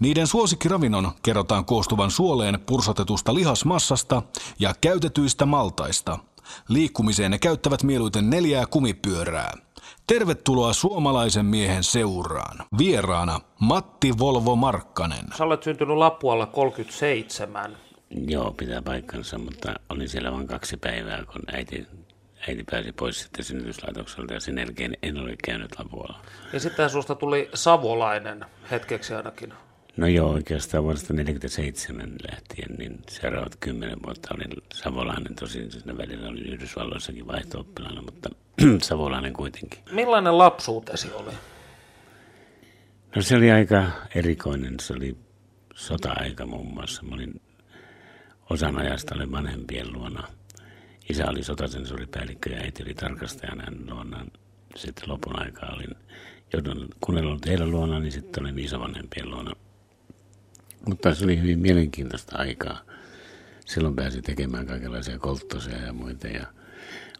Niiden suosikkiravinnon kerrotaan koostuvan suoleen pursotetusta lihasmassasta ja käytetyistä maltaista. Liikkumiseen ne käyttävät mieluiten neljää kumipyörää. Tervetuloa suomalaisen miehen seuraan. Vieraana Matti Volvo Markkanen. Sä olet syntynyt Lapualla 37. Joo, pitää paikkansa, mutta olin siellä vain kaksi päivää, kun äiti, äiti pääsi pois sitten synnytyslaitokselta ja sen jälkeen en ole käynyt Lapualla. Ja sitten susta tuli savolainen hetkeksi ainakin. No joo, oikeastaan vuodesta 1947 lähtien, niin seuraavat kymmenen vuotta olin savolainen. Tosin siinä välillä olin Yhdysvalloissakin vaihto mutta savolainen kuitenkin. Millainen lapsuutesi oli? No se oli aika erikoinen. Se oli sota-aika muun muassa. Mä olin osan ajasta olin vanhempien luona. Isä oli sotasensoripäällikkö ja äiti oli tarkastajana luona. Sitten lopun aikaa olin, joudun, kun en ollut heidän luona, niin sitten olin isovanhempien luona – mutta se oli hyvin mielenkiintoista aikaa. Silloin pääsi tekemään kaikenlaisia kolttosia ja muita ja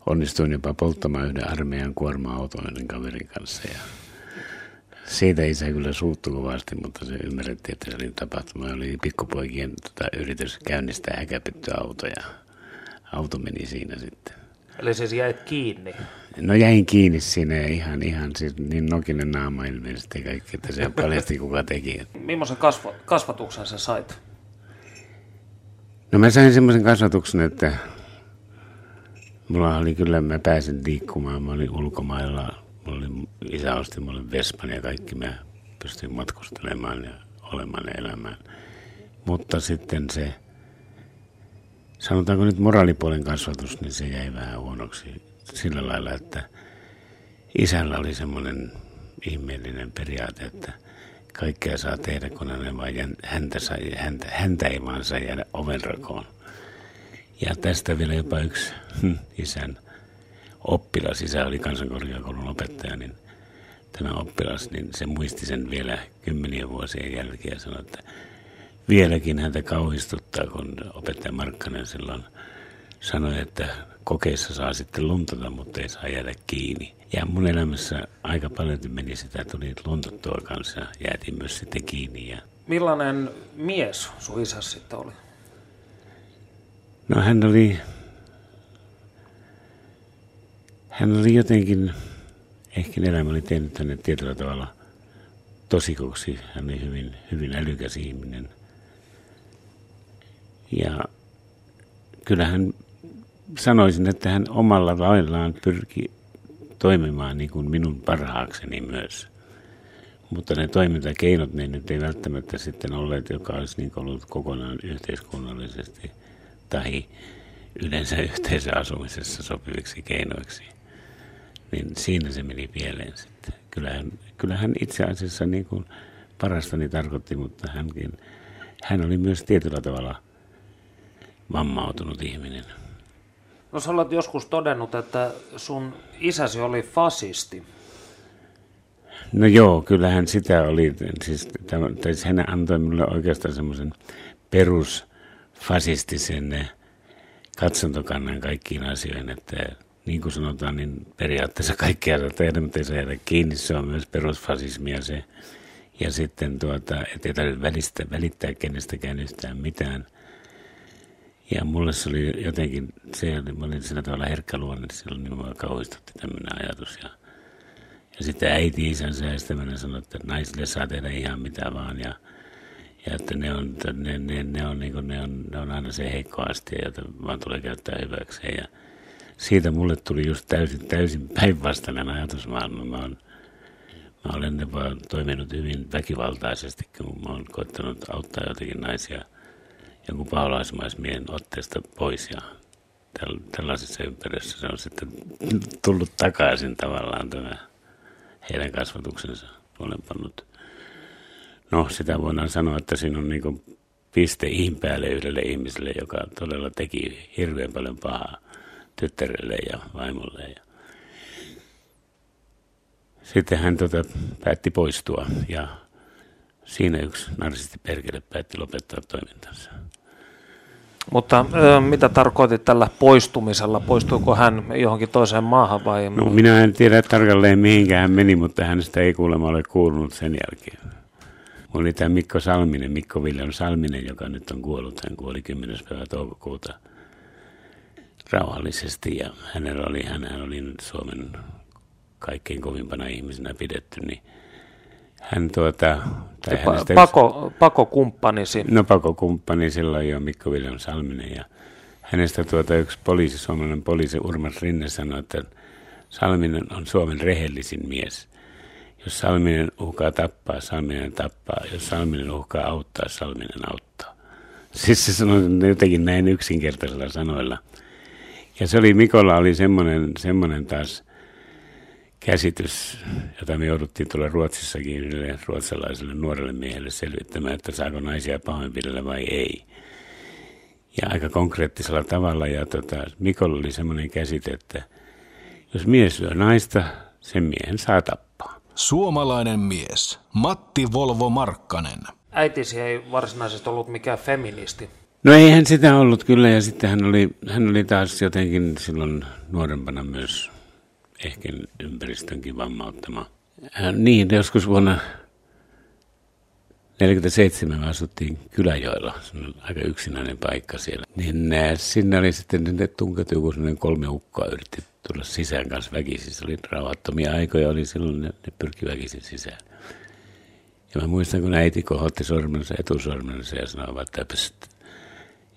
onnistuin jopa polttamaan yhden armeijan kuorma-auton yhden kaverin kanssa ja siitä isä kyllä suuttu kovasti, mutta se ymmärrettiin, että se oli tapahtuma. Oli pikkupoikien tota, yritys käynnistää häkäpetty auto meni siinä sitten. Eli siis jäit kiinni? No jäin kiinni siinä ihan, ihan siis niin nokinen naama ilmeisesti kaikki, että se paljasti kuka teki. Millaisen kasva, kasvatuksen sä sait? No mä sain semmoisen kasvatuksen, että mulla oli kyllä, mä pääsin liikkumaan, mä olin ulkomailla, mulla oli, isä osti mulle Vespan ja kaikki, mä pystyin matkustelemaan ja olemaan ja elämään. Mutta sitten se, sanotaanko nyt moraalipuolen kasvatus, niin se jäi vähän huonoksi sillä lailla, että isällä oli semmoinen ihmeellinen periaate, että kaikkea saa tehdä, kun hän vain häntä, sai, häntä, häntä ei vaan saa jäädä ovenrakoon. Ja tästä vielä jopa yksi isän oppilas, isä oli kansankorkeakoulun opettaja, niin tämä oppilas, niin se muisti sen vielä kymmenien vuosien jälkeen ja sanoi, että vieläkin häntä kauhistuttaa, kun opettaja Markkanen silloin sanoi, että kokeissa saa sitten luntata, mutta ei saa jäädä kiinni. Ja mun elämässä aika paljon meni sitä, tuli luntattua kanssa ja jäätiin myös sitten kiinni. Ja... Millainen mies sun isä sitten oli? No hän oli, hän oli jotenkin, ehkä elämä oli tehnyt tänne tietyllä tavalla tosikoksi. Hän oli hyvin, hyvin älykäs ihminen. Ja kyllähän sanoisin, että hän omalla laillaan pyrki toimimaan niin kuin minun parhaakseni myös. Mutta ne toimintakeinot, ne nyt ei välttämättä sitten olleet, joka olisi niin ollut kokonaan yhteiskunnallisesti tai yleensä yhteisöasumisessa sopiviksi keinoiksi. Niin siinä se meni pieleen sitten. Kyllähän, kyllähän itse asiassa niin kuin parastani tarkoitti, mutta hänkin, hän oli myös tietyllä tavalla vammautunut ihminen. No sä olet joskus todennut, että sun isäsi oli fasisti. No joo, kyllähän sitä oli. Siis, siis hän antoi minulle oikeastaan semmoisen perusfasistisen katsontokannan kaikkiin asioihin, että niin kuin sanotaan, niin periaatteessa kaikkea saa tehdä, mutta ei saa jäädä kiinni. Se on myös perusfasismia se. Ja sitten tuota, ettei tarvitse välittää, välittää kenestäkään yhtään mitään – ja mulle se oli jotenkin, se oli, mä olin sillä tavalla herkkä luonne, silloin niin mua kauhistutti tämmöinen ajatus. Ja, ja sitten äiti isänsä sitten sanoi, että naisille saa tehdä ihan mitä vaan. Ja, ja että ne on, ne, ne, ne on, niin kuin, ne on, ne on aina se heikko astia, jota vaan tulee käyttää hyväkseen. Ja siitä mulle tuli just täysin, täysin päinvastainen ajatusmaailma. Mä, oon, mä olen toiminut hyvin väkivaltaisesti, kun mä oon koittanut auttaa jotenkin naisia – jonkun paholaismaismien otteesta pois ja tällaisessa ympäristössä se on sitten tullut takaisin tavallaan tämä heidän kasvatuksensa olen pannut. No sitä voidaan sanoa, että siinä on niin piste ihin päälle yhdelle ihmiselle, joka todella teki hirveän paljon pahaa tyttärelle ja vaimolle. Ja sitten hän tota, päätti poistua ja siinä yksi narsisti perkele päätti lopettaa toimintansa. Mutta ö, mitä tarkoitit tällä poistumisella? Poistuiko hän johonkin toiseen maahan vai? No minä en tiedä tarkalleen mihinkä hän meni, mutta hänestä ei kuulemma ole kuulunut sen jälkeen. Oli tämä Mikko Salminen, Mikko Viljan Salminen, joka nyt on kuollut. Hän kuoli 10. päivä toukokuuta rauhallisesti ja hänellä oli, hän oli Suomen kaikkein kovimpana ihmisenä pidetty, niin hän tuota... Tai pa- hänestä pako, yksi, pakokumppanisi. No pakokumppani silloin jo Mikko Viljan Salminen ja hänestä tuota yksi poliisi, suomalainen poliisi Urmas Rinne sanoi, että Salminen on Suomen rehellisin mies. Jos Salminen uhkaa tappaa, Salminen tappaa. Jos Salminen uhkaa auttaa, Salminen auttaa. Siis se sanoi jotenkin näin yksinkertaisilla sanoilla. Ja se oli, Mikolla oli semmoinen, semmoinen taas käsitys, jota me jouduttiin tulla Ruotsissakin yhdelle ruotsalaiselle nuorelle miehelle selvittämään, että saako naisia pahoinpidellä vai ei. Ja aika konkreettisella tavalla. Ja tota, Mikolla oli semmoinen käsite, että jos mies syö naista, sen miehen saa tappaa. Suomalainen mies, Matti Volvo Markkanen. Äitisi ei varsinaisesti ollut mikään feministi. No ei hän sitä ollut kyllä ja sitten hän oli, hän oli taas jotenkin silloin nuorempana myös ehkä ympäristönkin vammauttama. Hän, niin, joskus vuonna 1947 asuttiin Kyläjoella, se on aika yksinäinen paikka siellä. Niin sinne oli sitten, ne tunketui, kun kolme ukkoa yritti tulla sisään kanssa väkisin. Se oli rauhattomia aikoja, oli silloin, ne, ne pyrki väkisin sisään. Ja mä muistan, kun äiti kohotti sormensa, etusormensa ja sanoi, että pst,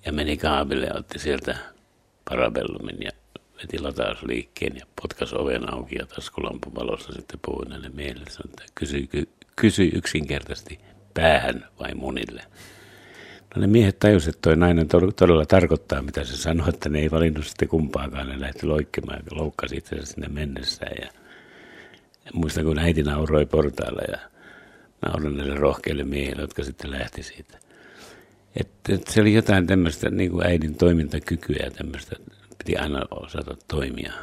ja meni kaapille ja otti sieltä parabellumin ja veti latausliikkeen ja potkasi oven auki ja taskulampun valossa sitten puhui näille miehille, että kysyi, ky, kysyi yksinkertaisesti päähän vai munille. No ne miehet tajusivat, että toi nainen todella tarkoittaa, mitä se sanoi, että ne ei valinnut sitten kumpaakaan. Ne lähti loikkimaan ja loukkasi itse sinne mennessään. Ja, ja muistan, kun äiti nauroi portailla ja nauroin näille rohkeille miehille, jotka sitten lähti siitä. Että, et se oli jotain tämmöistä niin kuin äidin toimintakykyä ja tämmöistä, piti aina osata toimia.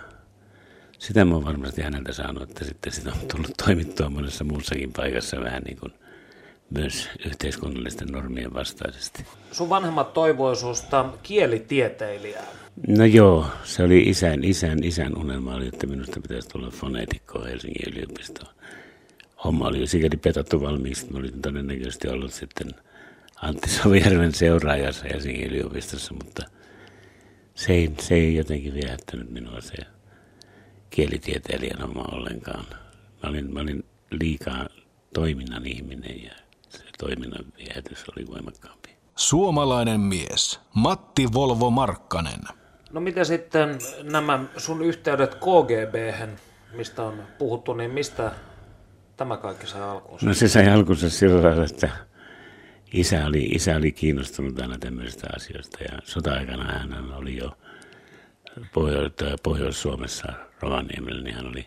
Sitä mä oon varmasti häneltä saanut, että sitten sitä on tullut toimittua monessa muussakin paikassa vähän niin kuin myös yhteiskunnallisten normien vastaisesti. Sun vanhemmat toivoi susta kielitieteilijää. No joo, se oli isän, isän, isän unelma oli, että minusta pitäisi tulla foneetikko Helsingin yliopistoon. Homma oli jo sikäli petattu valmiiksi, että olin todennäköisesti ollut sitten – Antti Savijärven seuraajassa Helsingin yliopistossa, mutta se ei, se ei jotenkin viehättänyt minua se kielitieteilijän oma ollenkaan. Mä olin, mä olin liikaa toiminnan ihminen ja se toiminnan viehätys oli voimakkaampi. Suomalainen mies, Matti Volvo Markkanen. No mitä sitten nämä sun yhteydet kgb mistä on puhuttu, niin mistä tämä kaikki sai alkunsa? No se sai alkunsa sillä lailla, että isä oli, isä oli kiinnostunut aina tämmöisistä asioista ja sota-aikana hän oli jo Pohjo- Pohjois-Suomessa Rovaniemellä, niin hän oli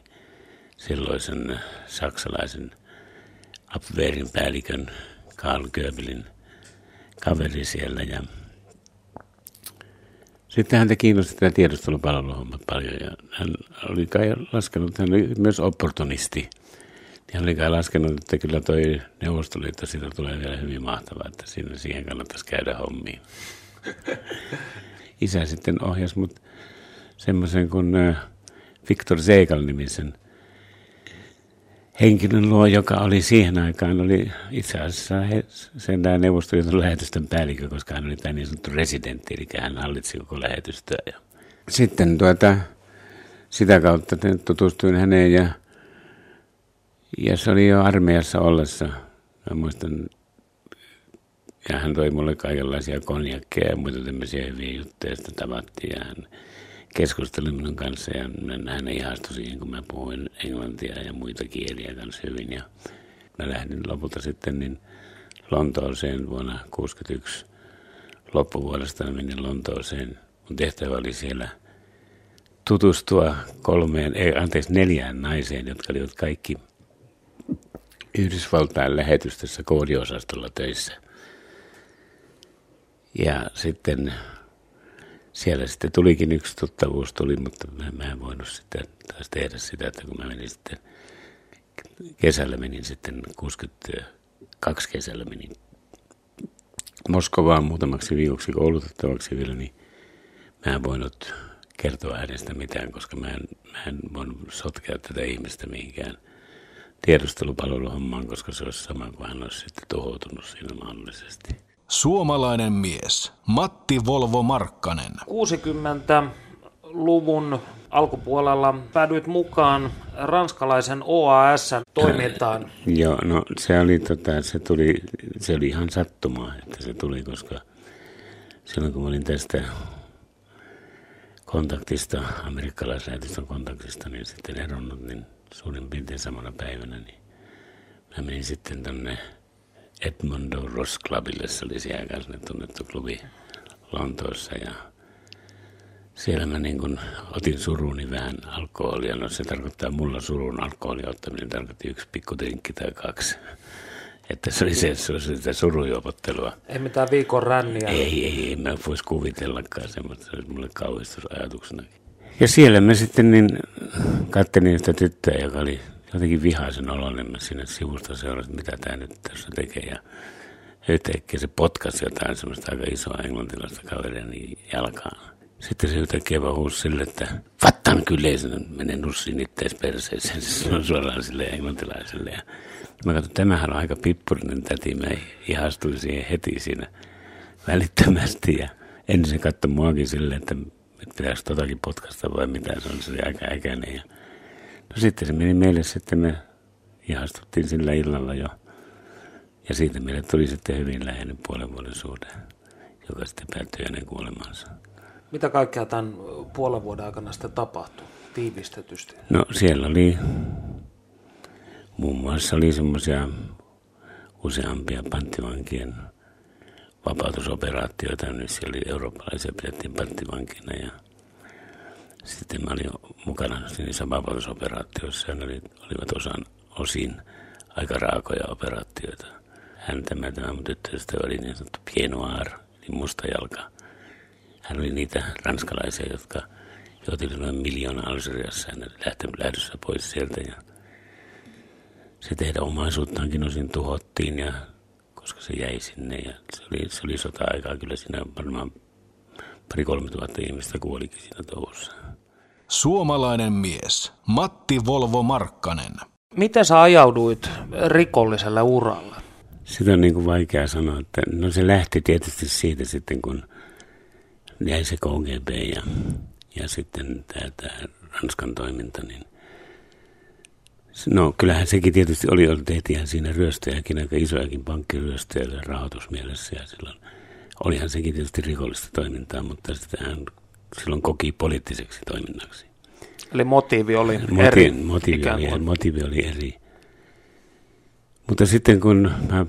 silloisen saksalaisen Abwehrin päällikön Karl Göbelin kaveri siellä ja sitten häntä kiinnosti tämä tiedustelupalveluhommat paljon ja hän oli kai laskenut, hän oli myös opportunisti – hän oli kai laskenut, että kyllä toi Neuvostoliitto siitä tulee vielä hyvin mahtavaa, että siinä, siihen kannattaisi käydä hommiin. Isä sitten ohjasi mut semmoisen kuin Viktor Zegal nimisen henkilön luo, joka oli siihen aikaan, oli itse asiassa sen Neuvostoliiton lähetysten päällikkö, koska hän oli tämä niin sanottu residentti, eli hän hallitsi koko lähetystöä. Ja sitten tuota, sitä kautta tutustuin häneen ja ja se oli jo armeijassa ollessa. Mä muistan, ja hän toi mulle kaikenlaisia konjakkeja ja muita tämmöisiä hyviä juttuja, sitä tavattiin ja hän keskusteli minun kanssa ja hän ihastui siihen, kun mä puhuin englantia ja muita kieliä kanssa hyvin. Ja mä lähdin lopulta sitten niin Lontooseen vuonna 1961 loppuvuodesta menin Lontooseen. Mun tehtävä oli siellä tutustua kolmeen, ei, anteeksi neljään naiseen, jotka olivat kaikki Yhdysvaltain lähetystössä koodiosastolla töissä. Ja sitten siellä sitten tulikin yksi tuttavuus tuli, mutta mä, en voinut sitten taas tehdä sitä, että kun mä menin sitten kesällä menin sitten 62 kesällä menin Moskovaan muutamaksi viikoksi koulutettavaksi vielä, niin mä en voinut kertoa hänestä mitään, koska mä en, mä en voinut sotkea tätä ihmistä mihinkään tiedustelupalveluhommaan, koska se olisi sama kuin hän olisi sitten tuhoutunut siinä mahdollisesti. Suomalainen mies, Matti Volvo Markkanen. 60-luvun alkupuolella päädyit mukaan ranskalaisen OAS-toimintaan. Joo, no se oli, tota, se tuli, se oli ihan sattumaa, että se tuli, koska silloin kun olin tästä kontaktista, amerikkalaislähetystön kontaktista, niin sitten eronnut, niin suurin piirtein samana päivänä, niin mä menin sitten tonne Edmondo Ross Clubille, se oli siellä kanssa tunnettu klubi Lontoossa ja siellä mä niin kun otin suruni vähän alkoholia. No se tarkoittaa mulla surun alkoholin ottaminen tarkoitti yksi pikku tai kaksi. Että se oli se, se, oli sitä surujuopottelua. Ei mitään viikon ränniä. Ei, ei, ei mä vois kuvitellakaan semmoista, se olisi mulle kauhistusajatuksena. Ja siellä mä sitten niin kattelin sitä tyttöä, joka oli jotenkin vihaisen oloinen. Mä sinne sivusta seurasin, mitä tämä nyt tässä tekee. Ja yhtäkkiä se potkasi jotain semmoista aika isoa englantilaista kaveria niin jalkaan. Sitten se yhtäkkiä huusi sille, että vattan kyllä, se menee nussiin ittees perseeseen. Se on suoraan sille englantilaiselle. Ja mä katsoin, tämähän on aika pippurinen täti. Mä ihastuin siihen heti siinä välittömästi. Ja ensin se katsoi muakin silleen, että, että pitäisi totakin potkasta vai mitä. Se on se aika äkäinen. Ja no sitten se meni meille sitten, me ihastuttiin sillä illalla jo. Ja siitä meille tuli sitten hyvin läheinen puolen vuoden suhde, joka sitten päättyi ennen kuolemansa. Mitä kaikkea tämän puolen vuoden aikana sitten tapahtui tiivistetysti? No siellä oli, muun muassa oli semmoisia useampia panttivankien vapautusoperaatioita. Nyt siellä oli eurooppalaisia pidettiin panttivankina ja sitten mä olin mukana niissä vapautusoperaatioissa ja ne olivat osan, osin aika raakoja operaatioita. Hän tämä, tämä mun tyttöystävä oli niin sanottu Pienoir, eli musta jalka hän oli niitä ranskalaisia, jotka joutui noin miljoona Algeriassa ja lähtenyt lähdössä pois sieltä. Ja se tehdä omaisuuttaankin osin tuhottiin, ja, koska se jäi sinne. Ja se oli, se oli sota-aikaa kyllä siinä varmaan pari kolme tuhatta ihmistä kuolikin siinä touhussa. Suomalainen mies, Matti Volvo Markkanen. Miten sä ajauduit rikolliselle uralle? Sitä on niin kuin vaikea sanoa, että no se lähti tietysti siitä sitten, kun jäi se KGB ja, ja sitten tämä, tämä Ranskan toiminta, niin No kyllähän sekin tietysti oli, oli tehtiin siinä ryöstöjäkin, aika isojakin pankkiryöstöjä rahoitusmielessä ja silloin olihan sekin tietysti rikollista toimintaa, mutta sitähän silloin koki poliittiseksi toiminnaksi. Eli motiivi oli Moti- eri. Motiivi oli, motiivi oli eri. Mutta sitten kun mä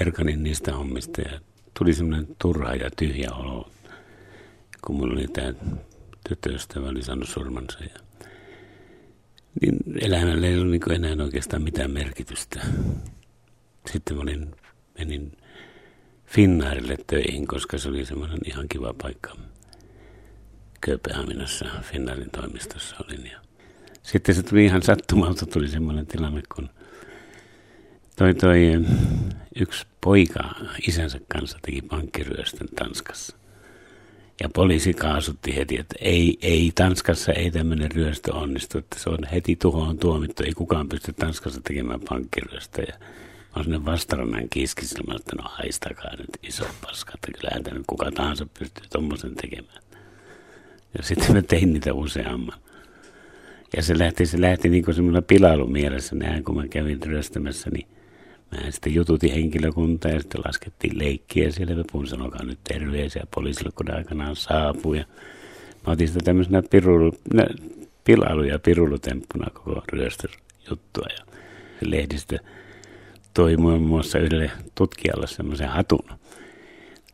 erkanin niistä hommista ja tuli semmoinen turha ja tyhjä olo kun mulla oli tämä tyttöystävä oli saanut surmansa. Ja, niin elämällä ei ollut niin enää oikeastaan mitään merkitystä. Sitten mä olin, menin Finnairille töihin, koska se oli semmoinen ihan kiva paikka. Kööpenhaminassa Finnairin toimistossa olin. Ja sitten se tuli ihan sattumalta, tuli semmoinen tilanne, kun toi, toi yksi poika isänsä kanssa teki pankkiryöstön Tanskassa. Ja poliisi kaasutti heti, että ei, ei Tanskassa ei tämmöinen ryöstö onnistu, että se on heti tuhoon tuomittu. Ei kukaan pysty Tanskassa tekemään pankkiryöstöjä. Mä oon vastarannan kiskisilmä, että no haistakaa nyt iso paska, että kyllähän tämä kuka tahansa pystyy tuommoisen tekemään. Ja sitten mä tein niitä useamman. Ja se lähti, se lähti niin kuin semmoilla pilailu mielessä, näin kun mä kävin ryöstämässä, niin Mä sitten jututin henkilökuntaa ja sitten laskettiin leikkiä siellä. Puhun sanokaa nyt terveisiä poliisille, kun aikanaan saapuu. Ja mä otin sitä tämmöisenä pirulu, pilailu- ja pirulutemppuna koko ryöstöjuttua. Ja lehdistö toi muun muassa yhdelle tutkijalle semmoisen hatun.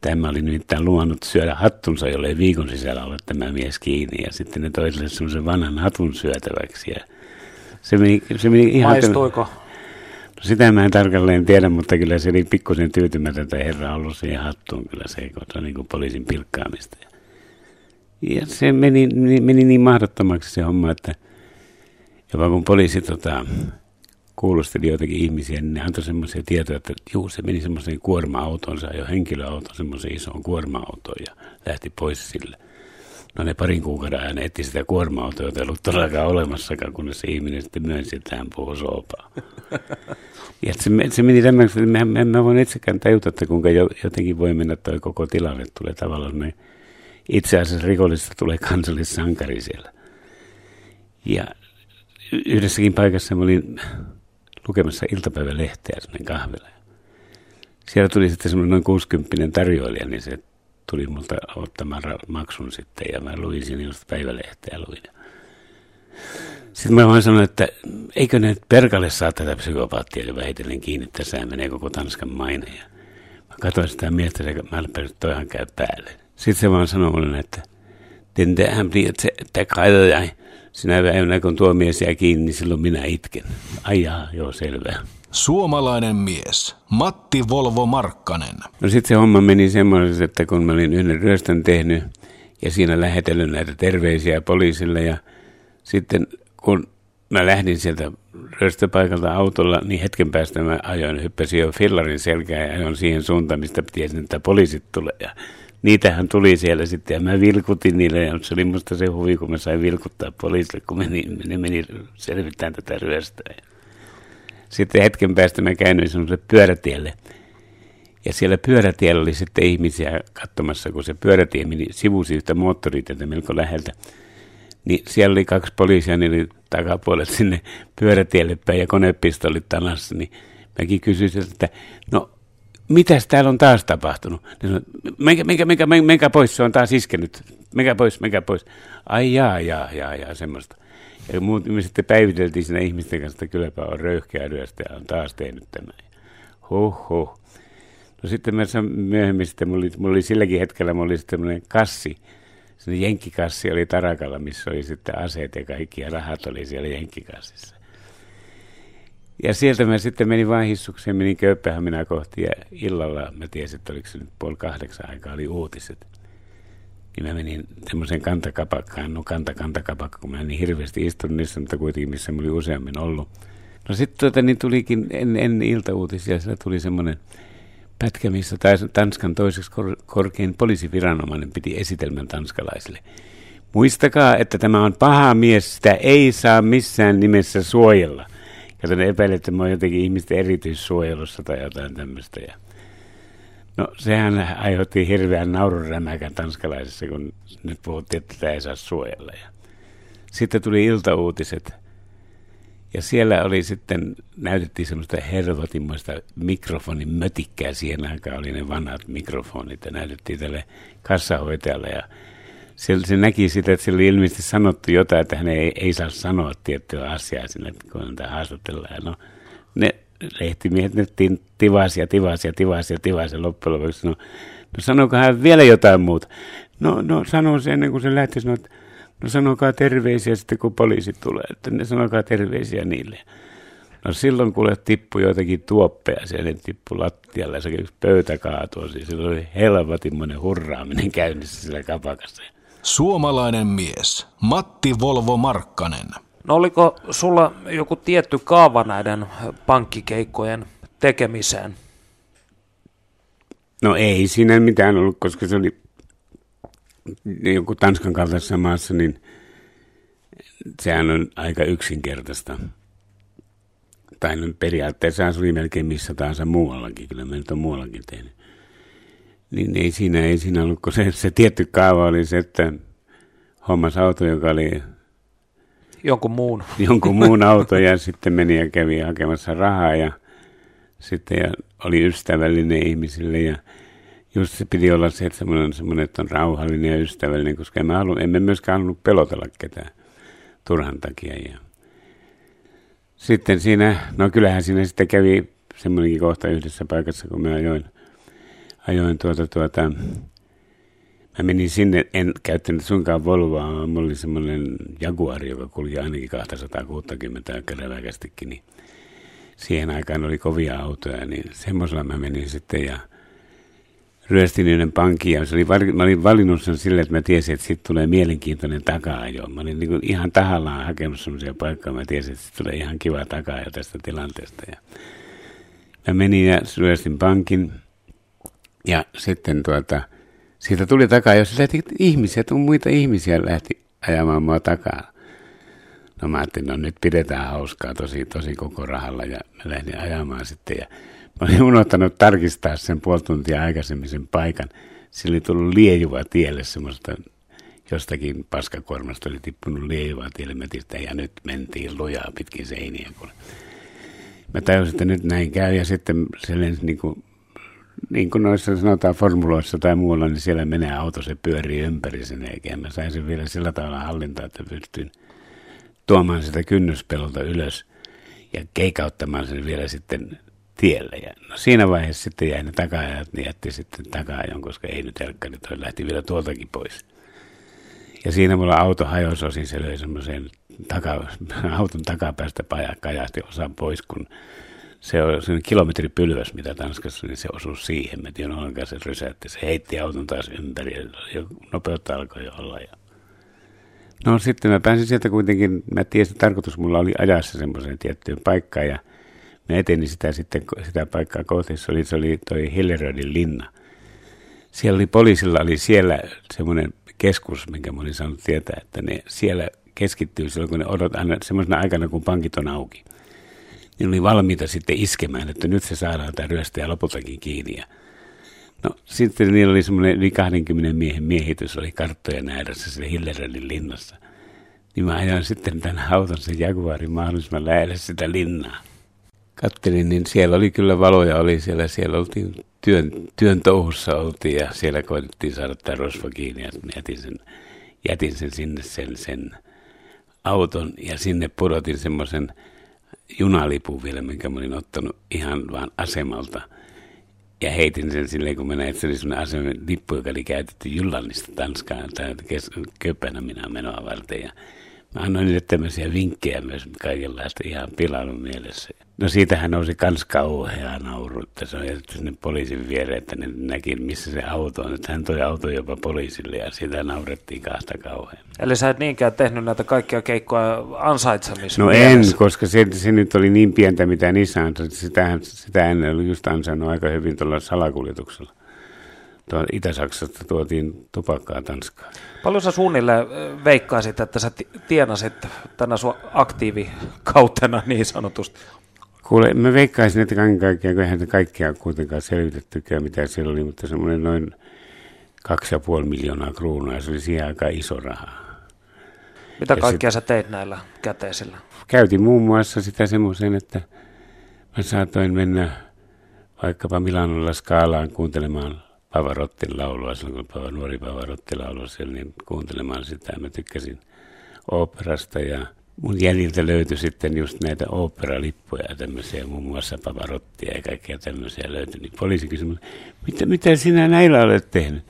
Tämä oli nimittäin luonut syödä hattunsa, jolle ei viikon sisällä ole tämä mies kiinni. Ja sitten ne toiselle semmoisen vanhan hatun syötäväksi. Ja se meni, se meni ihan... Maistuiko? Sitä mä en tarkalleen tiedä, mutta kyllä se oli pikkusen tyytymätöntä herra ollut siihen hattuun kyllä se, se on niin kuin poliisin pilkkaamista. Ja se meni, meni niin mahdottomaksi se homma, että jopa kun poliisi tota, kuulosteli joitakin ihmisiä, niin ne antoi semmoisia tietoja, että juu, se meni semmoiseen kuorma-autonsa, jo henkilöauto, semmoiseen isoon kuorma-autoon ja lähti pois sille. No ne parin kuukauden ajan etti sitä kuorma-autoa, jota ei ollut todellakaan olemassakaan, kunnes se ihminen sitten myönsi, että hän puhuu soopaa. Ja se, se meni tämmöksi, että mä, mä, mä voin itsekään tajuta, että kuinka jotenkin voi mennä toi koko tilanne. Tulee tavallaan ne, itse asiassa rikollista tulee kansallissankari siellä. Ja yhdessäkin paikassa mä olin lukemassa iltapäivälehteä semmoinen kahvila. Siellä tuli sitten semmoinen noin 60 tarjoilija, niin se tuli multa ottamaan maksun sitten ja mä luin siinä just päivälehteä luin. Sitten mä vaan sanoin, että eikö ne perkalle saa tätä psykopaattia vähitellen kiinni, tässä menee koko Tanskan maine. Ja mä katsoin sitä miestä, että mä että toihan käy päälle. Sitten se vaan sanoi mulle, että den der græder jeg. Sinä päivänä kun tuo mies jää kiinni, niin silloin minä itken. Ai jaa, joo selvä. Suomalainen mies, Matti Volvo Markkanen. No sitten se homma meni semmoisesti, että kun mä olin yhden ryöstön tehnyt ja siinä lähetellyt näitä terveisiä poliisille ja sitten kun mä lähdin sieltä ryöstöpaikalta autolla, niin hetken päästä mä ajoin, hyppäsin jo fillarin selkään ja ajoin siihen suuntaan, mistä tiesin, että poliisit tulee. Ja niitähän tuli siellä sitten ja mä vilkutin niille ja se oli musta se huvi, kun mä sain vilkuttaa poliisille, kun meni, ne meni selvittämään tätä ryöstöä. Sitten hetken päästä mä käyn semmoiselle pyörätielle. Ja siellä pyörätiellä oli sitten ihmisiä katsomassa, kun se pyörätie meni sivusi yhtä moottoritietä melko läheltä. Niin siellä oli kaksi poliisia, niin oli takapuolet sinne pyörätielle päin ja konepistolit tanassa. Niin mäkin kysyisin, että no mitäs täällä on taas tapahtunut? Mekä, mekä, mekä, mekä pois, se on taas iskenyt. Mekä pois, mekä pois. Ai jaa, jaa, jaa, jaa, semmoista. Ja me sitten päiviteltiin siinä ihmisten kanssa, että kylläpä on röyhkeä ryöstä ja on taas tehnyt tämän. Huh, huh. No sitten mä myöhemmin sitten, mulla oli, mulla oli silläkin hetkellä, mulla oli sitten kassi, se jenkkikassi oli Tarakalla, missä oli sitten aseet ja kaikki ja rahat oli siellä jenkkikassissa. Ja sieltä mä sitten menin vain hissukseen, menin Kööpenhaminaa kohti ja illalla mä tiesin, että oliko se nyt puoli kahdeksan aikaa, oli uutiset. Niin mä menin semmoiseen kantakapakkaan, no kanta kantakapakka, kun mä niin hirveästi istunut niissä, mutta kuitenkin missä mä olin useammin ollut. No sitten tuota, niin tulikin en, en iltauutisia, siellä tuli semmoinen pätkä, missä Tanskan toiseksi kor- korkein poliisiviranomainen piti esitelmän tanskalaisille. Muistakaa, että tämä on paha mies, sitä ei saa missään nimessä suojella. Ja ne epäilet, että mä oon jotenkin ihmisten erityissuojelussa tai jotain tämmöistä. Ja no sehän aiheutti hirveän naururämäkän tanskalaisessa, kun nyt puhuttiin, että tätä ei saa suojella. Ja sitten tuli iltauutiset. Ja siellä oli sitten, näytettiin semmoista hervotimmoista mikrofonin mötikkää. Siihen aikaan oli ne vanhat mikrofonit ja näytettiin tälle kassahoitajalle. Ja se, se näki sitä, että sillä oli ilmeisesti sanottu jotain, että hän ei, ei saa sanoa tiettyä asiaa sinne, kun häntä haastatellaan. No, ne lehtimiehet ne tivasi ja tivasi ja tivasi ja tivasi ja loppujen lopuksi no, no sanoiko hän vielä jotain muuta? No, no sanoo se ennen kuin se lähti sanoa, että no sanokaa terveisiä sitten kun poliisi tulee, että ne sanokaa terveisiä niille. No silloin kuule tippui joitakin tuoppeja, siellä tippui lattialle, se yksi pöytä kaatui, siis sillä oli helvatimmoinen hurraaminen käynnissä sillä kapakassa. Suomalainen mies, Matti Volvo Markkanen. No oliko sulla joku tietty kaava näiden pankkikeikkojen tekemiseen? No ei siinä mitään ollut, koska se oli joku Tanskan kaltaisessa maassa, niin sehän on aika yksinkertaista. Tai no, periaatteessa se oli melkein missä tahansa muuallakin, kyllä me nyt on muuallakin tehnyt. Niin ei siinä, ei siinä ollut, kun se, se tietty kaava oli se, että hommas auto, joka oli jonkun muun. Jonkun muun auto ja sitten meni ja kävi hakemassa rahaa ja sitten ja oli ystävällinen ihmisille ja just se piti olla se, että semmoinen, semmoinen että on rauhallinen ja ystävällinen, koska emme, halu, emme myöskään halunnut pelotella ketään turhan takia. Ja sitten siinä, no kyllähän siinä sitten kävi semmoinenkin kohta yhdessä paikassa, kun mä ajoin, ajoin tuota, tuota, mä menin sinne, en käyttänyt suinkaan Volvoa, vaan mulla oli semmoinen Jaguar, joka kulki ainakin 260 käräväkästikin, niin siihen aikaan oli kovia autoja, niin semmoisella mä menin sitten ja ryöstin yhden pankin ja se oli, mä olin valinnut sen silleen, että mä tiesin, että siitä tulee mielenkiintoinen taka-ajo. Mä olin niin ihan tahallaan hakenut semmoisia paikkoja, mä tiesin, että siitä tulee ihan kiva taka tästä tilanteesta. Ja mä menin ja ryöstin pankin ja sitten tuota, siitä tuli takaa, jos lähti ihmisiä, muita ihmisiä lähti ajamaan mua takaa. No mä ajattelin, no nyt pidetään hauskaa tosi, tosi koko rahalla ja mä lähdin ajamaan sitten ja mä olin unohtanut tarkistaa sen puoli tuntia aikaisemmin sen paikan. Sillä oli tullut liejuva tielle semmoista jostakin paskakuormasta oli tippunut liejuva tielle. Mä tietysti, ja nyt mentiin lujaa pitkin seiniä. Kun mä tajusin, että nyt näin käy ja sitten se lensi niin kuin niin kuin noissa sanotaan formuloissa tai muualla, niin siellä menee auto, se pyörii ympäri sen eikä. Mä sain sen vielä sillä tavalla hallintaa, että pystyin tuomaan sitä kynnyspelolta ylös ja keikauttamaan sen vielä sitten tielle. Ja no siinä vaiheessa sitten jäi ne takaajat, niin jätti sitten takaajon, koska ei nyt helkkari, toi lähti vielä tuoltakin pois. Ja siinä mulla auto hajosi osin, se löi semmoiseen taka, auton takapäästä kajahti osan pois, kun se on se kilometripylväs, mitä Tanskassa, niin se osui siihen. Mä tiedän ollenkaan se rysäytti. Se heitti auton taas ympäri ja nopeutta alkoi olla. Ja... No sitten mä pääsin sieltä kuitenkin, mä tiesin, että tarkoitus mulla oli ajaa se semmoiseen tiettyyn paikkaan ja mä etenin sitä sitten sitä paikkaa kohti. Se oli, se oli toi Hillerödin linna. Siellä oli poliisilla oli siellä semmoinen keskus, minkä mä olin saanut tietää, että ne siellä keskittyy silloin, kun ne odot aina semmoisena aikana, kun pankit on auki niin oli valmiita sitten iskemään, että nyt se saadaan tämä ryöstäjä lopultakin kiinni. Ja no sitten niillä oli semmoinen yli 20 miehen miehitys, oli karttojen ääressä se Hillerönin linnassa. Niin mä ajoin sitten tämän auton sen Jaguarin mahdollisimman lähelle sitä linnaa. Kattelin, niin siellä oli kyllä valoja, oli siellä, siellä oltiin työn, työn touhussa oltiin ja siellä koitettiin saada tämä rosva kiinni ja jätin sen, jätin sen sinne sen, sen auton ja sinne pudotin semmoisen junalipun vielä, minkä mä olin ottanut ihan vaan asemalta. Ja heitin sen silleen, kun mä näin, että se oli sellainen aseman lippu, joka oli käytetty Jullannista Tanskaan tai Kööpenhaminan menoa varten. Ja Mä annoin niille tämmöisiä vinkkejä myös kaikenlaista ihan pilannut mielessä. No siitähän nousi kans kauhea nauru, että se on jätetty sinne poliisin viereen, että ne näki, missä se auto on. Että hän toi auto jopa poliisille ja sitä naurettiin kahta kauhean. Eli sä et niinkään tehnyt näitä kaikkia keikkoja ansaitsemissa No mielessä. en, koska se, se, nyt oli niin pientä, mitä niissä on. Sitä, sitä ennen oli just ansainnut aika hyvin tuolla salakuljetuksella Itä-Saksasta tuotiin tupakkaa Tanskaan. Paljon sä suunnilleen veikkaisit, että sä tienasit tänä sun aktiivikautena niin sanotusti? Kuule, mä veikkaisin, että kaiken kaikkiaan, kun eihän kaikkia kuitenkaan selvitettykään, mitä siellä oli, mutta semmoinen noin kaksi ja puoli miljoonaa kruunua, se oli siihen aika iso raha. Mitä ja kaikkea sit, sä teit näillä käteisillä? Käytin muun muassa sitä semmoisen, että mä saatoin mennä vaikkapa Milanolla Skaalaan kuuntelemaan Pavarottin laulua, silloin kun nuori Pavarotti laulua siellä, niin kuuntelemaan sitä. Mä tykkäsin operasta ja mun jäljiltä löytyi sitten just näitä oopperalippuja ja tämmöisiä, muun muassa Pavarottia ja kaikkea tämmöisiä löytyi. Niin poliisi kysyi mitä, mitä sinä näillä olet tehnyt?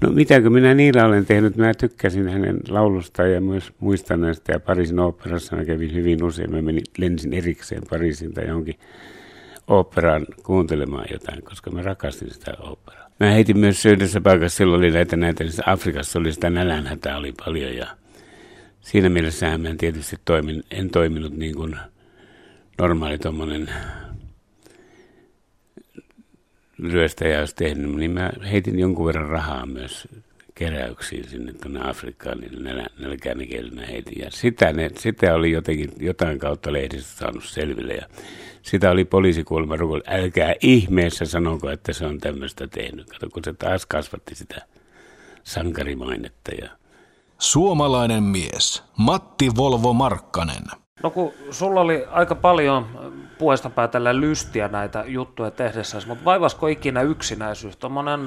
No mitäkö minä niillä olen tehnyt? Mä tykkäsin hänen laulusta ja myös muistan näistä. Ja Pariisin oopperassa mä kävin hyvin usein. Mä menin, lensin erikseen Pariisin tai johonkin oopperaan kuuntelemaan jotain, koska mä rakastin sitä oopperaa. Mä heitin myös yhdessä paikassa, silloin oli näitä, näitä Afrikassa oli sitä nälänhätää oli paljon ja siinä mielessä mä tietysti toimin, en toiminut niin kuin normaali tuommoinen ryöstäjä olisi tehnyt, niin mä heitin jonkun verran rahaa myös keräyksiin sinne tuonne Afrikkaan, niin nälkäinen heitin. Ja sitä, ne, sitä oli jotenkin jotain kautta lehdistä saanut selville. Ja sitä oli poliisikuolema rukoilla. Älkää ihmeessä sanoko, että se on tämmöistä tehnyt. Kato, kun se taas kasvatti sitä sankarimainetta. Ja... Suomalainen mies, Matti Volvo Markkanen. No kun sulla oli aika paljon puolesta päätellä lystiä näitä juttuja tehdessä, mutta vaivasko ikinä yksinäisyys? Tuommoinen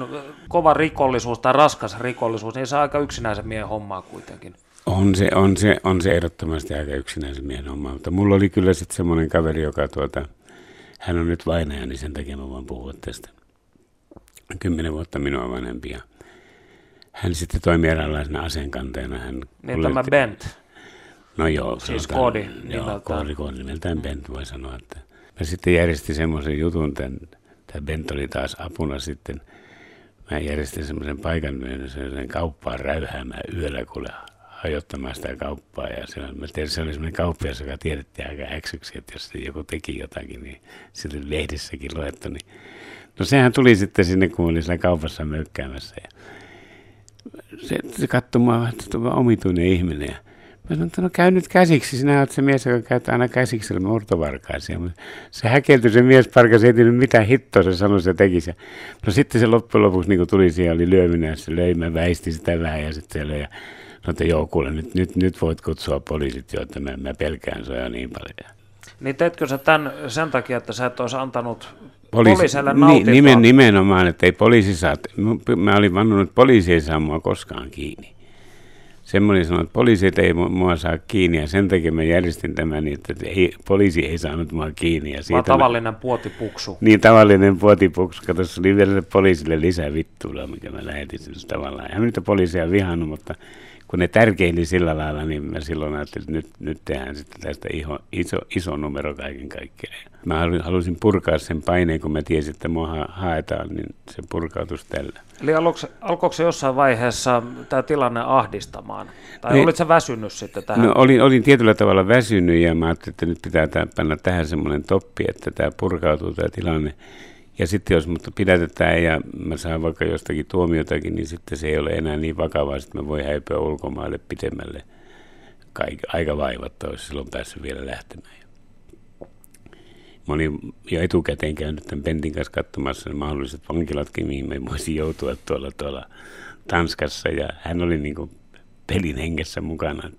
kova rikollisuus tai raskas rikollisuus, niin se on aika yksinäisen miehen hommaa kuitenkin. On se, on se, on se ehdottomasti aika yksinäisen miehen homma, mutta mulla oli kyllä sitten semmoinen kaveri, joka tuota, hän on nyt vainaja, niin sen takia mä voin puhua tästä. Kymmenen vuotta minua vanhempia. Hän sitten toimi eräänlaisena aseenkantajana. Hän niin kuljetti... tämä Bent. No joo. Siis koodi Joo, koodi, koodi nimeltään Bent voi sanoa, että Mä sitten järjestin semmoisen jutun, tämän, tämä Bent oli taas apuna sitten. Mä järjestin semmoisen paikan sen kauppaan räyhäämään yöllä, kuule hajottamaan sitä kauppaa. Ja se, mä tiedän, se oli semmoinen kauppias, joka tiedettiin aika äksyksi, että jos joku teki jotakin, niin sillä oli lehdissäkin luettu. Niin... No sehän tuli sitten sinne, kun oli siellä kaupassa mökkäämässä. Ja se, se katsoi mua, että on omituinen ihminen. Ja Mä sanoin, että no käy nyt käsiksi, sinä olet se mies, joka käyttää aina käsiksi murtovarkaisia. Se häkeltyi se mies parkas, ei tiedä mitä hittoa se sanoi, se teki se. No sitten se loppujen lopuksi niin tuli siihen, oli lyöminen ja se löi, mä väistin sitä vähän ja sitten se löi. Ja No että joo, kuule, nyt, nyt, nyt voit kutsua poliisit jo, että mä, mä pelkään se jo niin paljon. Niin teetkö sä tämän sen takia, että sä et olisi antanut Poliisi, poliisille nautintoa? Nimen, nimenomaan, että ei poliisi saa, mä olin vannunut, että poliisi ei saa mua koskaan kiinni. Semmoinen sanoi, että poliisit ei mua saa kiinni ja sen takia mä järjestin tämän niin, että ei, poliisi ei saanut mua kiinni. Ja siitä Vaan tavallinen mä, puotipuksu. Niin, tavallinen puotipuksu. Kato, se oli vielä poliisille lisää vittuilla, mikä mä lähetin sen tavallaan. En niitä poliisia vihannut, mutta kun ne tärkeili sillä lailla, niin mä silloin ajattelin, että nyt, nyt tehdään sitten tästä iso, iso, iso numero kaiken kaikkiaan. Mä halusin purkaa sen paineen, kun mä tiesin, että mua haetaan, niin se purkautus tällä. Eli aluksi, alkoiko se jossain vaiheessa tämä tilanne ahdistamaan? Tai niin, olitko väsynyt sitten tähän? No olin, olin tietyllä tavalla väsynyt ja mä ajattelin, että nyt pitää panna tähän semmoinen toppi, että tämä purkautuu tämä tilanne. Ja sitten jos mut pidätetään ja mä saan vaikka jostakin tuomiotakin, niin sitten se ei ole enää niin vakavaa, että mä voin häipyä ulkomaille pitemmälle. Kaik, aika vaivatta olisi silloin päässyt vielä lähtemään. Mä olin jo etukäteen käynyt tämän Pentin kanssa katsomassa ne mahdolliset vankilatkin, mihin me voisin joutua tuolla, tuolla Tanskassa. Ja hän oli niin kuin pelin hengessä mukana.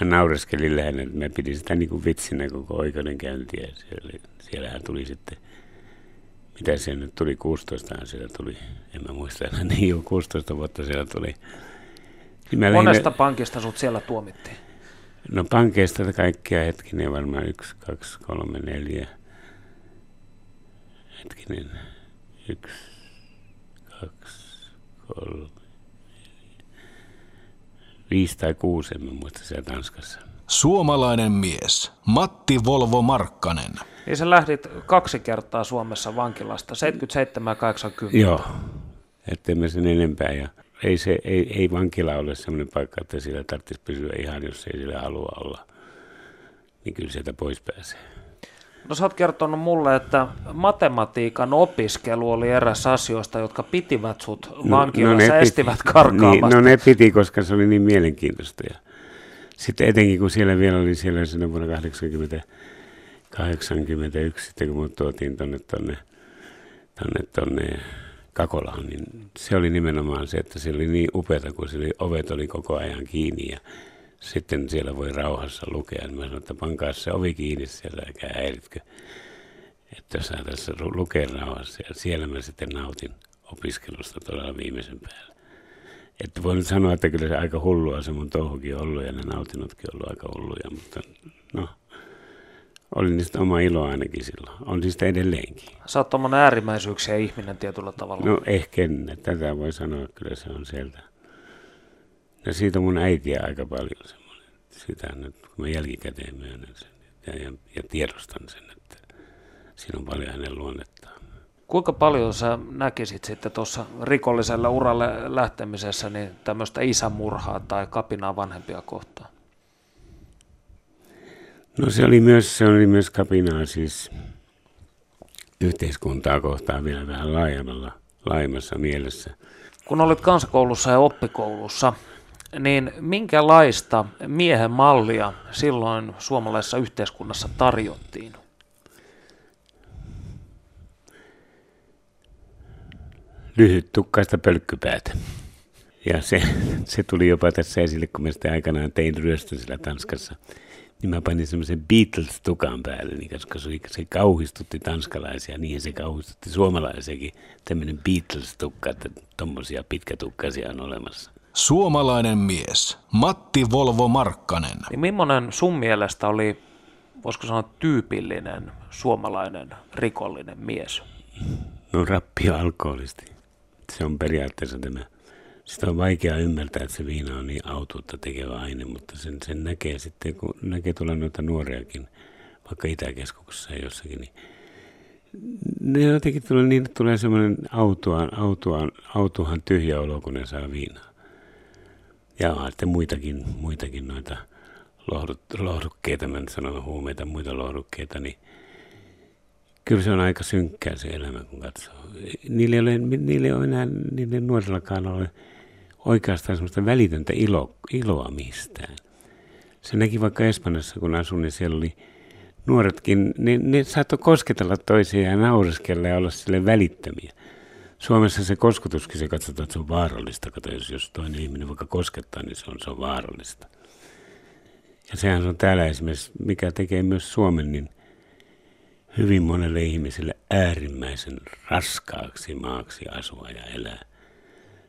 Mä naureskelin lähinnä, että mä pidin sitä niin kuin vitsinä koko oikeudenkäyntiä. Siellä, siellähän tuli sitten mitä se nyt tuli, 16 siellä tuli, en mä muista enää, niin jo 16 vuotta siellä tuli. Niin Monesta lähinnä, pankista sut siellä tuomittiin? No pankeista kaikkia hetkinen varmaan yksi, kaksi, kolme, neljä. Hetkinen, yksi, kaksi, kolme. Viisi tai kuusi, en mä muista siellä Tanskassa. Suomalainen mies, Matti Volvo Markkanen. Niin sä lähdit kaksi kertaa Suomessa vankilasta, 77 ja 80. Joo, ettei me sen enempää. Ja ei, se, ei, ei vankila ole sellainen paikka, että siellä tarvitsisi pysyä ihan, jos ei sillä halua olla. Niin kyllä sieltä pois pääsee. No sä oot kertonut mulle, että matematiikan opiskelu oli eräs asioista, jotka pitivät sut vankilassa, no, no estivät karkaamasta. Niin, no ne piti, koska se oli niin mielenkiintoista. Ja sitten etenkin, kun siellä vielä oli siellä sinne vuonna 80 81 sitten kun mut tuotiin tonne, tonne, tonne, tonne Kakolaan, niin se oli nimenomaan se, että se oli niin upeata, kun se oli, ovet oli koko ajan kiinni ja sitten siellä voi rauhassa lukea. Mä sanoin, että pankaa se ovi kiinni siellä, eikä häiritkö, että saa tässä lukea rauhassa. Ja siellä mä sitten nautin opiskelusta todella viimeisen päällä. Että voin sanoa, että kyllä se aika hullua se mun touhukin ollut ja ne nautinotkin ollut aika hulluja, mutta no, oli niistä oma ilo ainakin silloin. On siis edelleenkin. Sä oot tuommoinen äärimmäisyyksiä ihminen tietyllä tavalla. No ehkä en. Tätä voi sanoa, kyllä se on sieltä. Ja siitä mun äitiä aika paljon semmoinen. Sitä nyt, kun mä jälkikäteen myönnän sen ja, ja, ja tiedostan sen, että siinä on paljon hänen luonnettaan. Kuinka paljon sä näkisit sitten tuossa rikolliselle uralle lähtemisessä niin tämmöistä isämurhaa tai kapinaa vanhempia kohtaan? No se oli myös, se oli myös kapinaa siis yhteiskuntaa kohtaan vielä vähän laajemmalla, laajemmassa mielessä. Kun olit kansakoulussa ja oppikoulussa, niin minkälaista miehen mallia silloin suomalaisessa yhteiskunnassa tarjottiin? Lyhyt tukkaista pölkkypäätä. Ja se, se tuli jopa tässä esille, kun mä sitä aikanaan tein ryöstön sillä Tanskassa niin mä panin semmoisen Beatles-tukan päälle, niin koska se, se kauhistutti tanskalaisia, niin se kauhistutti suomalaisiakin, tämmöinen Beatles-tukka, että tommosia pitkätukkaisia on olemassa. Suomalainen mies, Matti Volvo Markkanen. Niin millainen sun mielestä oli, voisiko sanoa, tyypillinen suomalainen rikollinen mies? No rappio alkoholisti. Se on periaatteessa tämä sitä on vaikea ymmärtää, että se viina on niin autuutta tekevä aine, mutta sen, sen näkee sitten, kun näkee tulla noita nuoriakin vaikka Itäkeskuksessa jossakin, niin ne jotenkin tulee niin, että tulee semmoinen autuaan, autuaan, autuaan tyhjä olo, kun ne saa viinaa. Ja sitten muitakin, muitakin noita lohdut, lohdukkeita, mä nyt sanon huumeita, muita lohdukkeita, niin kyllä se on aika synkkää se elämä, kun katsoo. Niillä ei ole, niillä ei ole enää, niille nuorillakaan ole oikeastaan semmoista välitöntä ilo, iloa mistään. Se näki vaikka Espanjassa, kun asuin, niin siellä oli nuoretkin, niin ne saattoi kosketella toisiaan ja naureskella ja olla sille välittömiä. Suomessa se koskutuskin, se katsotaan, että se on vaarallista. Kato, jos, jos toinen ihminen vaikka koskettaa, niin se on, se on vaarallista. Ja sehän on täällä esimerkiksi, mikä tekee myös Suomen, niin hyvin monelle ihmiselle äärimmäisen raskaaksi maaksi asua ja elää.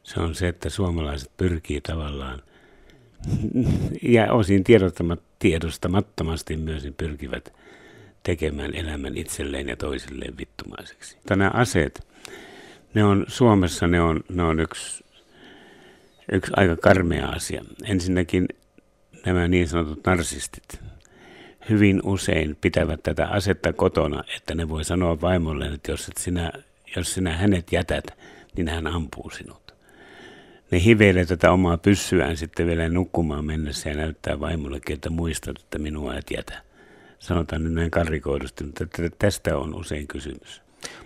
Se on se, että suomalaiset pyrkii tavallaan, ja osin tiedostamattomasti myös niin pyrkivät tekemään elämän itselleen ja toisilleen vittumaiseksi. Nämä aseet, ne on Suomessa ne on, ne on yksi, yksi aika karmea asia. Ensinnäkin nämä niin sanotut narsistit hyvin usein pitävät tätä asetta kotona, että ne voi sanoa vaimolleen, että jos, et sinä, jos sinä hänet jätät, niin hän ampuu sinut. Ne hiveilee tätä omaa pyssyään sitten vielä nukkumaan mennessä ja näyttää vaimollekin, että muistat, että minua et jätä. Sanotaan nyt näin karrikoidusti, mutta tästä on usein kysymys.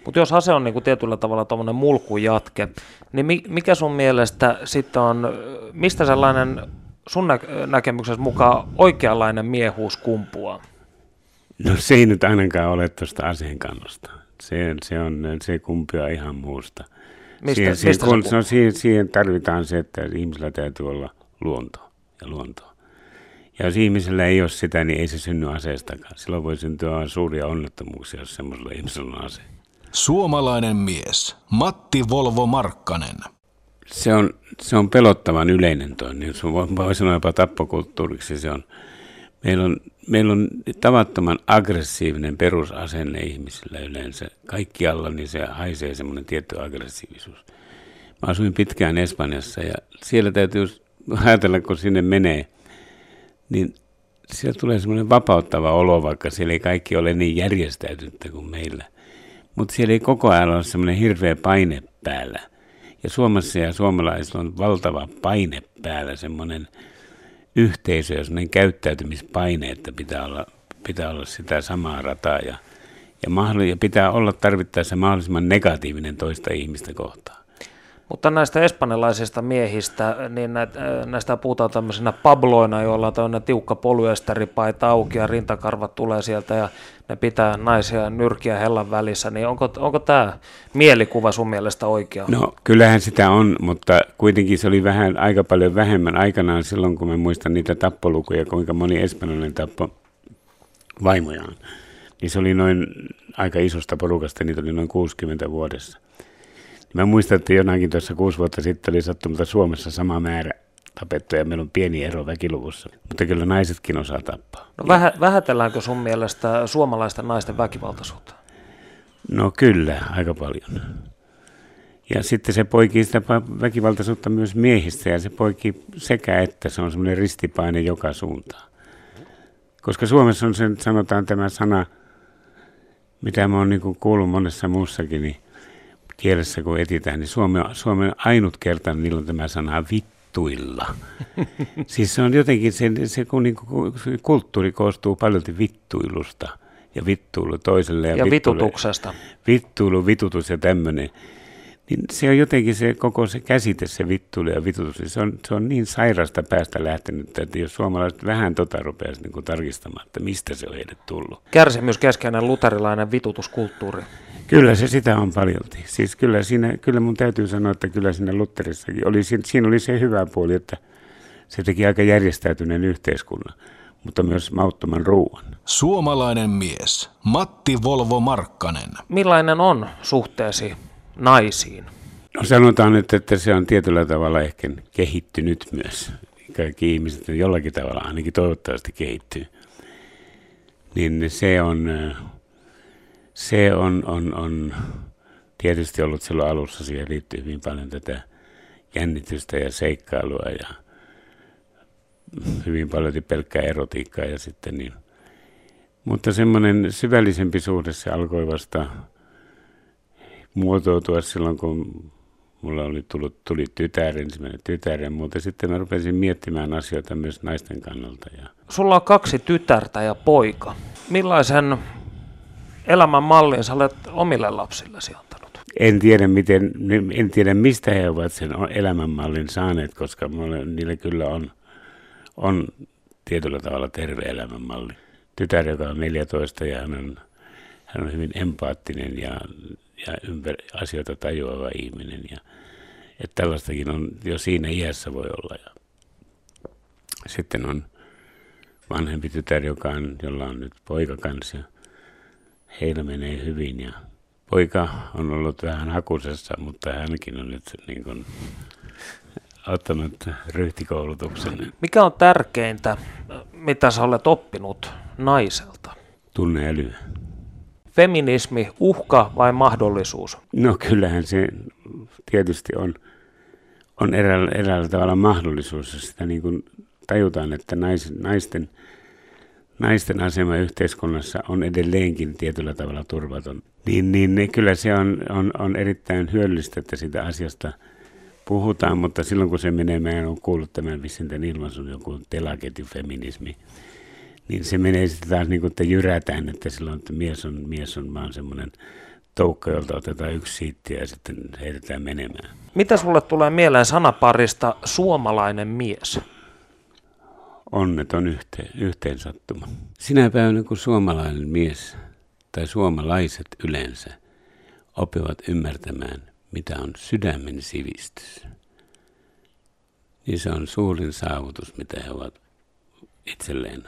Mutta jos ase on niinku tietyllä tavalla tuommoinen mulkujatke, niin mikä sun mielestä sitten on, mistä sellainen sun nä- näkemyksessä mukaan oikeanlainen miehuus kumpuaa? No se ei nyt ainakaan ole tuosta aseen kannosta. Se, se, on, se kumpiaa ihan muusta. Mistä, siihen, mistä siihen, se no, siihen, siihen tarvitaan se, että ihmisellä täytyy olla luonto ja luonto. Ja jos ihmisellä ei ole sitä, niin ei se synny aseestakaan. Silloin voi syntyä suuria onnettomuuksia, jos semmoisella ihmisellä on ase. Suomalainen mies, Matti Volvo Markkanen. Se on, se on pelottavan yleinen toi, niin voi, voi sanoa jopa tappokulttuuriksi se on. Meillä on, meillä on tavattoman aggressiivinen perusasenne ihmisillä yleensä. Kaikkialla niin se haisee semmoinen tietty aggressiivisuus. Mä asuin pitkään Espanjassa ja siellä täytyy ajatella, kun sinne menee, niin siellä tulee semmoinen vapauttava olo, vaikka siellä ei kaikki ole niin järjestäytynyttä kuin meillä. Mutta siellä ei koko ajan ole semmoinen hirveä paine päällä. Ja Suomessa ja suomalaisilla on valtava paine päällä, semmoinen yhteisö, semmoinen käyttäytymispaine, että pitää olla, pitää olla sitä samaa rataa ja, ja, mahdoll- ja pitää olla tarvittaessa mahdollisimman negatiivinen toista ihmistä kohtaan. Mutta näistä espanjalaisista miehistä, niin näitä, näistä puhutaan tämmöisenä pabloina, joilla on tämmöinen tiukka polyesteripaita auki ja rintakarvat tulee sieltä ja ne pitää naisia nyrkiä hellan välissä, niin onko, onko tämä mielikuva sun mielestä oikea? No kyllähän sitä on, mutta kuitenkin se oli vähän, aika paljon vähemmän aikanaan silloin, kun mä muistan niitä tappolukuja, kuinka moni espanjalainen tappo vaimojaan. Niin se oli noin aika isosta porukasta, niitä oli noin 60 vuodessa. Mä muistan, että jonakin tuossa kuusi vuotta sitten oli sattunut Suomessa sama määrä tapettuja. Meillä on pieni ero väkiluvussa, mutta kyllä naisetkin osaa tappaa. No vähä, vähätelläänkö sun mielestä suomalaisten naisten väkivaltaisuutta? No kyllä, aika paljon. Ja sitten se poikii sitä väkivaltaisuutta myös miehistä ja se poikii sekä että se on semmoinen ristipaine joka suuntaan. Koska Suomessa on sen, sanotaan tämä sana, mitä mä oon niin kuullut monessa muussakin, niin kielessä kun etitään, niin Suomi on, Suomi on ainut kerta, niillä on tämä sana vittuilla. siis se on jotenkin, se, se kun niin kuin, kulttuuri koostuu paljon vittuilusta ja vittuilu toiselle. Ja, ja vitutuksesta. Vittuilu, vitutus ja tämmöinen. Niin se on jotenkin se koko se käsite, se vittuilu ja vitutus, niin se on, se on niin sairasta päästä lähtenyt, että jos suomalaiset vähän tota rupeaisi niin tarkistamaan, että mistä se on heille tullut. keskeinen luterilainen vitutuskulttuuri. Kyllä se sitä on paljolti. Siis kyllä, siinä, kyllä mun täytyy sanoa, että kyllä siinä Lutterissakin oli, siinä oli se hyvä puoli, että se teki aika järjestäytyneen yhteiskunnan, mutta myös mauttoman ruuan. Suomalainen mies, Matti Volvo Markkanen. Millainen on suhteesi naisiin? No sanotaan nyt, että se on tietyllä tavalla ehkä kehittynyt myös. Kaikki ihmiset jollakin tavalla ainakin toivottavasti kehittyy. Niin se on se on, on, on tietysti ollut silloin alussa, siihen liittyy hyvin paljon tätä jännitystä ja seikkailua ja hyvin paljon pelkkää erotiikkaa ja sitten niin Mutta semmoinen syvällisempi suhde se alkoi vasta muotoutua silloin, kun mulla oli tullut, tuli tytär, ensimmäinen tytär, mutta sitten mä rupesin miettimään asioita myös naisten kannalta. Ja... Sulla on kaksi tytärtä ja poika. Millaisen elämän mallin sä olet omille lapsillesi antanut? En tiedä, miten, en tiedä mistä he ovat sen elämänmallin saaneet, koska niillä kyllä on, on tietyllä tavalla terve elämänmalli. Tytär, joka on 14 ja hän on, hän on hyvin empaattinen ja, ja ympär, asioita tajuava ihminen. Ja, että tällaistakin on jo siinä iässä voi olla. Ja sitten on vanhempi tytär, joka on, jolla on nyt poika kanssa. Heillä menee hyvin ja poika on ollut vähän hakusessa, mutta hänkin on nyt niin kuin ottanut ryhtikoulutuksen. Mikä on tärkeintä, mitä sä olet oppinut naiselta? Tunneäly. Feminismi, uhka vai mahdollisuus? No kyllähän se tietysti on, on eräällä, eräällä tavalla mahdollisuus, jos sitä niin kuin tajutaan, että nais, naisten, naisten asema yhteiskunnassa on edelleenkin tietyllä tavalla turvaton. Niin, niin kyllä se on, on, on erittäin hyödyllistä, että sitä asiasta – puhutaan, mutta silloin kun se menee, mä en ole kuullut tämän tämän ilmaisun, joku telaketjufeminismi, niin se menee sitten taas niin kuin, että jyrätään, että silloin, että mies on, mies on vaan semmoinen toukka, jolta otetaan yksi siitti ja sitten heitetään menemään. Mitä sulle tulee mieleen sanaparista suomalainen mies? Onneton yhteen, yhteen sattuma. Sinä päivänä, kun suomalainen mies tai suomalaiset yleensä oppivat ymmärtämään mitä on sydämen sivistys, niin se on suurin saavutus, mitä he ovat itselleen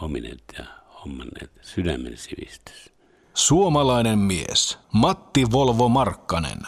omineet ja hommanneet, sydämen sivistys. Suomalainen mies, Matti Volvo Markkanen.